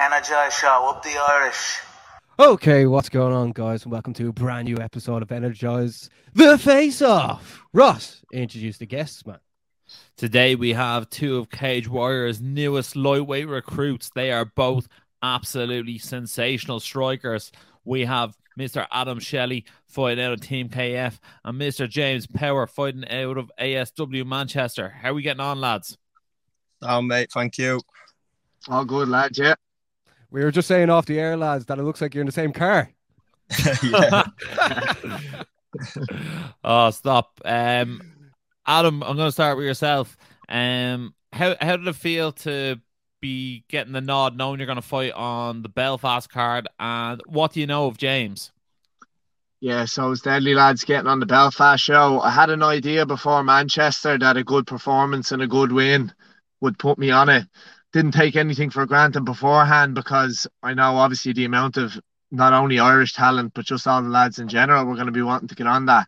Energize Show, up the Irish. Okay, what's going on, guys? And welcome to a brand new episode of Energize the Face Off. Ross, introduce the guests, man. Today we have two of Cage Warriors' newest lightweight recruits. They are both absolutely sensational strikers. We have Mr. Adam Shelley fighting out of Team KF and Mr. James Power fighting out of ASW Manchester. How are we getting on, lads? Oh, mate, thank you. All good, lads, yeah. We were just saying off the air, lads, that it looks like you're in the same car. oh, stop. Um, Adam, I'm going to start with yourself. Um, how how did it feel to be getting the nod, knowing you're going to fight on the Belfast card, and what do you know of James? Yeah, so it's deadly lads getting on the Belfast show. I had an idea before Manchester that a good performance and a good win would put me on it didn't take anything for granted beforehand because I know obviously the amount of not only Irish talent but just all the lads in general were going to be wanting to get on that.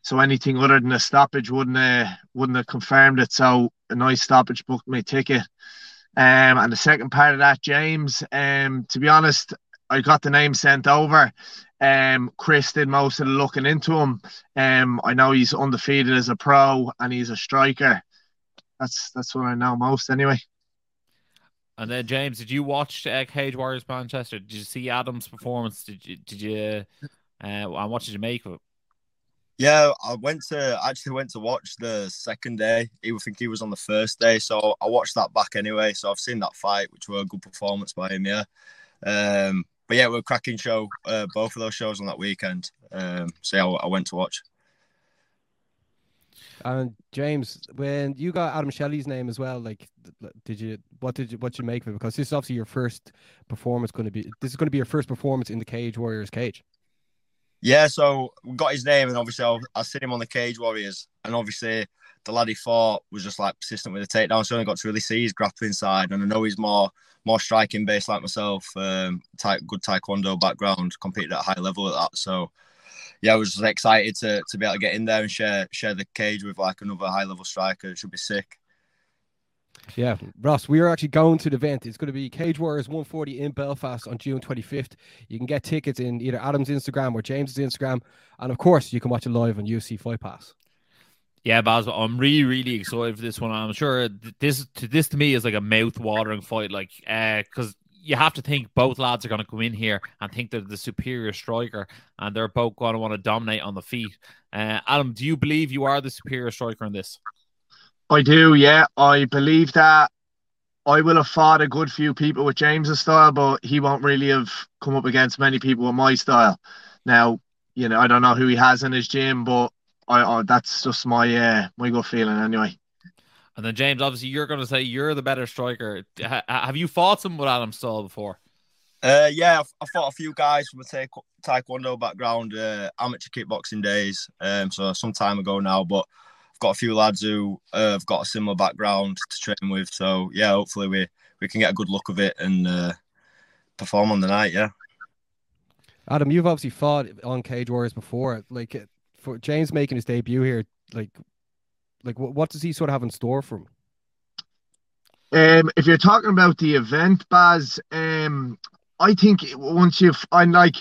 So anything other than a stoppage wouldn't uh, wouldn't have confirmed it. So a nice stoppage booked my ticket. Um, and the second part of that, James. Um, to be honest, I got the name sent over. Um, Chris did most of the looking into him. Um, I know he's undefeated as a pro and he's a striker. That's that's what I know most anyway. And then James, did you watch uh, Cage Warriors Manchester? Did you see Adam's performance? Did you did you uh, and what did you make of it? Yeah, I went to actually went to watch the second day. I think he was on the first day, so I watched that back anyway. So I've seen that fight, which were a good performance by him. Yeah, um, but yeah, we are cracking show. Uh, both of those shows on that weekend. Um, so yeah, I, I went to watch. And James, when you got Adam Shelley's name as well, like, did you what did you what did you make of it? Because this is obviously your first performance going to be. This is going to be your first performance in the Cage Warriors cage. Yeah, so we got his name, and obviously I, I seen him on the Cage Warriors, and obviously the lad he fought was just like persistent with the takedown. So I got to really see his grappling side, and I know he's more more striking based like myself. Um, type good taekwondo background, competed at a high level at that. So yeah, I was excited to, to be able to get in there and share share the cage with like another high level striker. It should be sick. Yeah, Ross, we are actually going to the event. It's going to be Cage Warriors 140 in Belfast on June 25th. You can get tickets in either Adam's Instagram or James's Instagram, and of course, you can watch it live on UFC Fight Pass. Yeah, Baz, I'm really, really excited for this one. I'm sure this, to this to me is like a mouth-watering fight, like, because uh, you have to think both lads are going to come in here and think they're the superior striker, and they're both going to want to dominate on the feet. Uh, Adam, do you believe you are the superior striker in this? I do, yeah. I believe that I will have fought a good few people with James's style, but he won't really have come up against many people with my style. Now, you know, I don't know who he has in his gym, but I, I that's just my uh, my gut feeling anyway. And then James, obviously, you're going to say you're the better striker. have you fought some with Adam Stall before? Uh, yeah, I've, I fought a few guys from a taekwondo background, uh, amateur kickboxing days. Um, so some time ago now, but I've got a few lads who uh, have got a similar background to train with. So yeah, hopefully we we can get a good look of it and uh, perform on the night. Yeah. Adam, you've obviously fought on Cage Warriors before. Like for James making his debut here, like like, what, what does he sort of have in store for him? Um, if you're talking about the event, Baz, um, I think once you've, I'm like,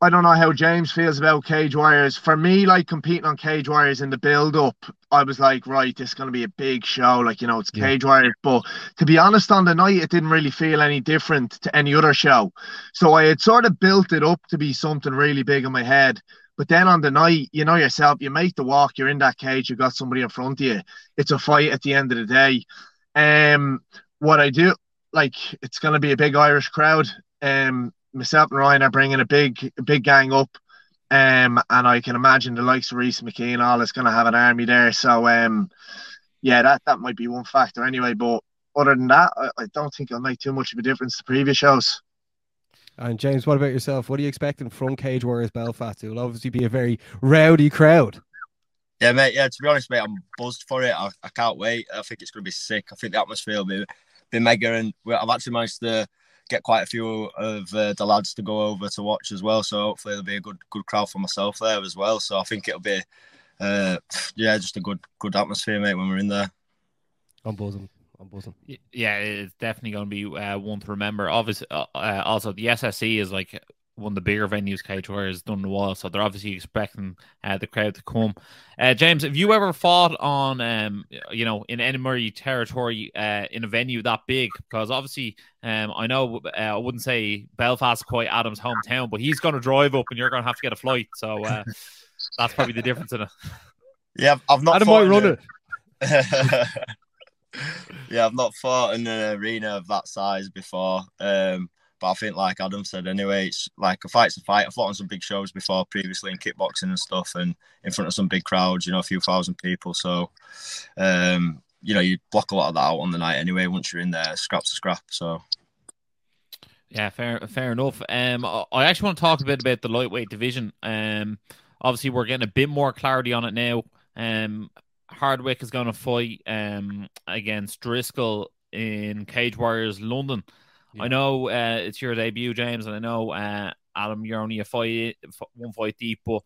I don't know how James feels about Cage Warriors. For me, like competing on Cage Warriors in the build up, I was like, right, this is going to be a big show. Like, you know, it's Cage yeah. Warriors. But to be honest, on the night, it didn't really feel any different to any other show. So I had sort of built it up to be something really big in my head. But then on the night, you know yourself, you make the walk, you're in that cage, you've got somebody in front of you. It's a fight at the end of the day. Um, what I do, like, it's going to be a big Irish crowd. Um, myself and Ryan are bringing a big, big gang up. Um, and I can imagine the likes of Rhys McKee and all is going to have an army there. So, um, yeah, that that might be one factor anyway. But other than that, I, I don't think it'll make too much of a difference to previous shows. And James, what about yourself? What are you expecting from Cage Warriors Belfast? It will obviously be a very rowdy crowd. Yeah, mate. Yeah, to be honest, mate, I'm buzzed for it. I, I can't wait. I think it's going to be sick. I think the atmosphere will be, be mega. And I've actually managed to get quite a few of uh, the lads to go over to watch as well. So hopefully there'll be a good good crowd for myself there as well. So I think it'll be uh, yeah, just a good good atmosphere, mate, when we're in there. I'm buzzing. I'm buzzing. Yeah, it's definitely going to be uh, one to remember. Obviously, uh, uh, also the SSE is like one of the bigger venues Cage Warriors has done in a while, so they're obviously expecting uh, the crowd to come. Uh, James, have you ever fought on, um, you know, in enemy territory uh, in a venue that big? Because obviously, um, I know uh, I wouldn't say Belfast quite Adam's hometown, but he's going to drive up, and you're going to have to get a flight. So uh, that's probably the difference in it. Yeah, I've- I've not. Adam fought might run it. yeah, I've not fought in an arena of that size before. Um, but I think, like Adam said, anyway, it's like a fight's a fight. I fought on some big shows before, previously in kickboxing and stuff, and in front of some big crowds, you know, a few thousand people. So, um, you know, you block a lot of that out on the night anyway. Once you're in there, scrap's a scrap. So, Yeah, fair, fair enough. Um, I I actually want to talk a bit about the lightweight division. Um, obviously we're getting a bit more clarity on it now. Um, Hardwick is going to fight um against Driscoll in Cage Warriors London. Yeah. I know uh, it's your debut, James, and I know uh, Adam, you're only a fight, one fight deep, but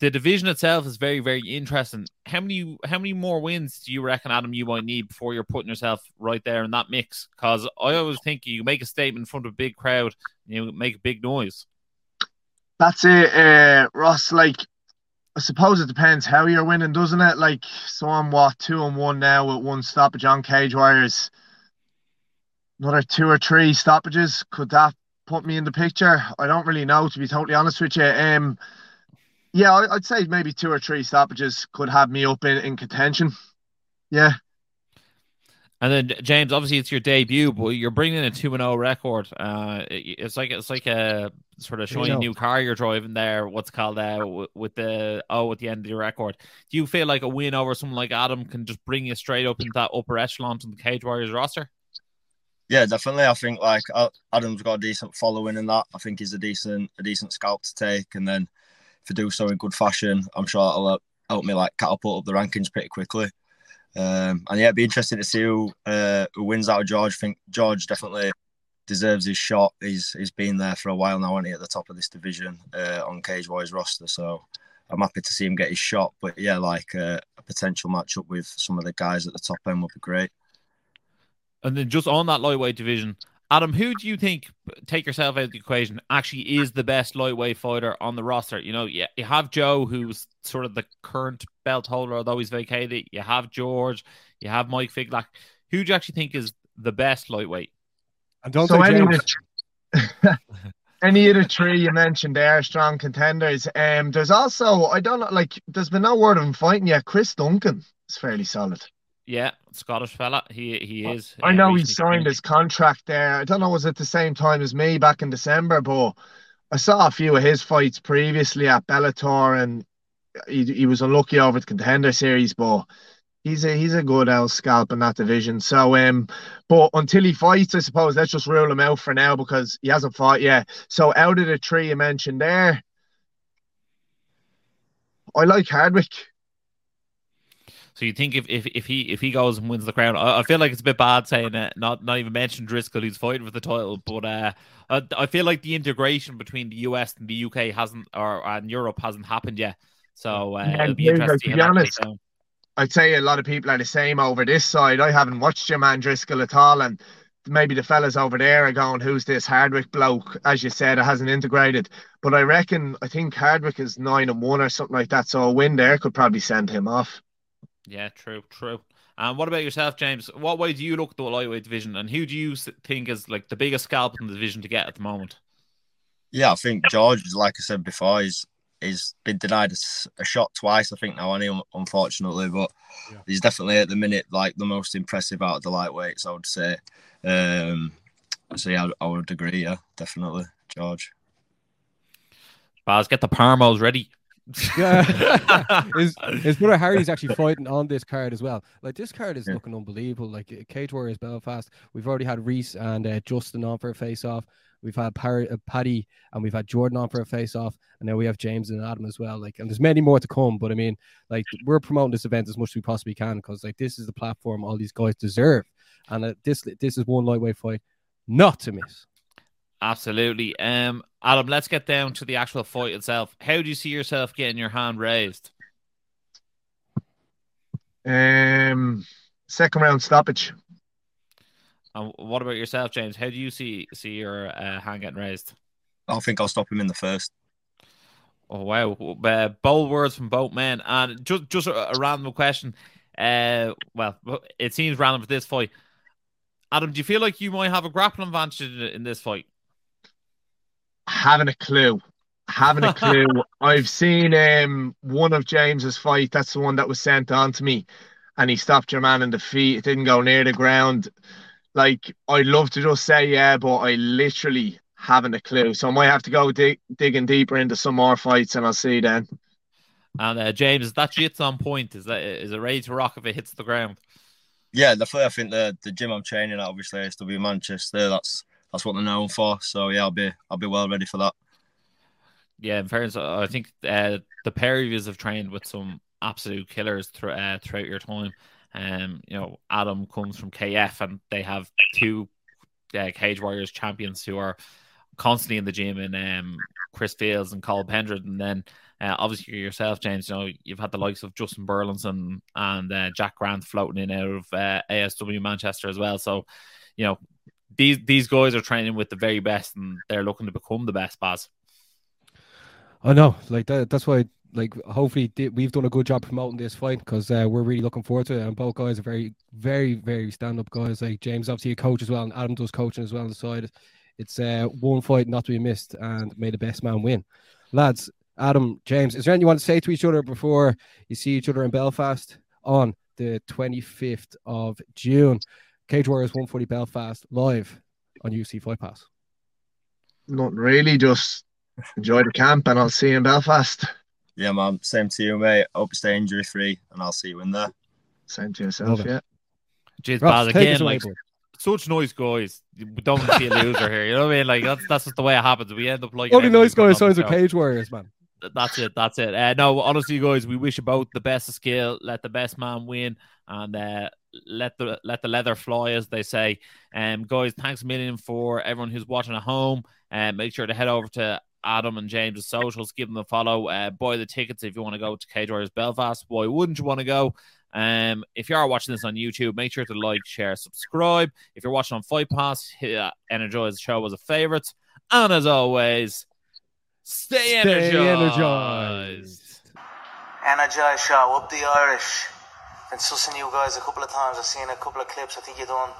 the division itself is very, very interesting. How many, how many more wins do you reckon, Adam, you might need before you're putting yourself right there in that mix? Because I always think you make a statement in front of a big crowd, you make a big noise. That's it, uh, Ross. Like, I suppose it depends how you're winning, doesn't it? Like, so I'm what two and one now with one stoppage on Cage Warriors. Another two or three stoppages. Could that put me in the picture? I don't really know, to be totally honest with you. Um, yeah, I- I'd say maybe two or three stoppages could have me up in, in contention. Yeah. And then James, obviously it's your debut, but you're bringing a two and zero record. Uh, it's like it's like a sort of shiny know. new car you're driving there. What's called uh, with the O at the end of your record. Do you feel like a win over someone like Adam can just bring you straight up into that upper echelon to the Cage Warriors roster? Yeah, definitely. I think like Adam's got a decent following in that. I think he's a decent, a decent scalp to take, and then if I do so in good fashion, I'm sure that'll help- me like catapult up the rankings pretty quickly. Um, and yeah, it'd be interesting to see who uh, who wins out of George. I think George definitely deserves his shot. He's he's been there for a while now, and he at the top of this division uh, on Cage Warriors roster. So I'm happy to see him get his shot. But yeah, like uh, a potential matchup with some of the guys at the top end would be great. And then just on that lightweight division, Adam, who do you think take yourself out of the equation actually is the best lightweight fighter on the roster? You know, you, you have Joe, who's sort of the current belt holder, although he's vacated. You have George, you have Mike Figlak. Who do you actually think is the best lightweight? And don't so say any of, the, any of the three you mentioned there, strong contenders. Um, there's also I don't know, like there's been no word of him fighting yet. Chris Duncan is fairly solid. Yeah, Scottish fella. He he is. I uh, know he signed his contract there. I don't know was it the same time as me back in December, but I saw a few of his fights previously at Bellator, and he, he was unlucky over the contender series, but he's a he's a good L scalp in that division. So um, but until he fights, I suppose let's just rule him out for now because he hasn't fought yet. So out of the three you mentioned there, I like Hardwick. So you think if, if, if he if he goes and wins the crown, I, I feel like it's a bit bad saying that, not not even mention Driscoll who's fighting for the title, but uh, I, I feel like the integration between the US and the UK hasn't or and Europe hasn't happened yet. So uh, Yeah, it'll be interesting. to to be see how that honest. I'd say a lot of people are the same over this side. I haven't watched your man Driscoll at all, and maybe the fellas over there are going, "Who's this Hardwick bloke?" As you said, it hasn't integrated. But I reckon I think Hardwick is nine and one or something like that. So a win there could probably send him off. Yeah, true, true. And what about yourself, James? What way do you look at the lightweight division, and who do you think is like the biggest scalp in the division to get at the moment? Yeah, I think George, like I said before, he's he's been denied a shot twice. I think now, and unfortunately, but Yeah. he's definitely at the minute like the most impressive out of the lightweights. I would say. Um, so yeah, I, I would agree. Yeah, definitely, George. Baz, get the Parmos ready. Yeah. his, his brother Harry's actually fighting on this card as well. Like this card is Yeah. looking unbelievable. Like uh, Cage Warriors Belfast. We've already had Rhys and uh, Justin on for a face off. We've had Par- uh, Paddy and we've had Jordan on for a face off, and now we have James and Adam as well. Like, and there's many more to come. But I mean, like, we're promoting this event as much as we possibly can because like this is the platform all these guys deserve, and uh, this this is one lightweight fight not to miss. Absolutely. Um, Adam, let's get down to the actual fight itself. How do you see yourself getting your hand raised? Um, second round stoppage. And what about yourself, James? How do you see see your uh, hand getting raised? I think I'll stop him in the first. Oh wow, uh, bold words from both men. And just just a, a random question. Uh, well, it seems random for this fight. Adam, do you feel like you might have a grappling advantage in, in this fight? Having a clue. Having a clue. I've seen um one of James's fight. That's the one that was sent on to me, and he stopped your man in the feet. It didn't go near the ground. Like I'd love to just say yeah, but I literally haven't a clue. So I might have to go dig, digging deeper into some more fights, and I'll see then. And uh, James, is that jits on point? Is that is it ready to rock if it hits the ground? Yeah, the I think the the gym I'm training at obviously is to be Manchester. That's that's what they're known for. So yeah, I'll be I'll be well ready for that. Yeah, in fairness, I think uh, the pair of you have trained with some absolute killers th- uh, throughout your time. Um, you know, Adam comes from KF, and they have two uh, Cage Warriors champions who are constantly in the gym, and um, Chris Fields and Carl Pendred, and then uh, obviously yourself, James. You know, you've had the likes of Justin Burlinson and uh, Jack Grant floating in out of uh, ASW Manchester as well. So, you know, these these guys are training with the very best, and they're looking to become the best. Baz. I know, like that. That's why, like, hopefully we've done a good job promoting this fight because uh, we're really looking forward to it. And both guys are very, very, very stand-up guys. Like James, obviously a coach as well, and Adam does coaching as well on the side. It's uh, one fight not to be missed, and may the best man win, lads. Adam, James, is there anything you want to say to each other before you see each other in Belfast on the 25th of June? Cage Warriors 140 Belfast live on UC Fight Pass. Not really, just enjoy the camp and I'll see you in Belfast. Yeah, man. Same to you, mate. Hope you stay injury free and I'll see you in there. Same to yourself, yeah. Jeez, Ross, Baz, again, like, such nice guys. We don't see a loser here. You know what I mean? Like that's that's just the way it happens. We end up like only nice guys signs with Cage Warriors, man that's it. That's it. Uh, no, honestly, guys, we wish you both the best of skill. Let the best man win, and uh, let the let the leather fly, as they say. Um, guys, thanks a million for everyone who's watching at home. And uh, make sure to head over to Adam and James' socials. Give them a follow. Uh, buy the tickets if you want to go to Cage Warriors Belfast. Why wouldn't you want to go? Um, if you are watching this on YouTube, make sure to like, share, subscribe. If you're watching on Fight Pass, hit, uh, energize the show as a favorite. And as always. Stay, energized. energized. Energized show, up the Irish. Been sussing you guys a couple of times. I've seen a couple of clips. I think you've done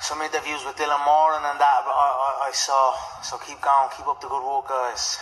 some interviews with Dylan Moran and that I, I, I saw. So keep going, keep up the good work, guys.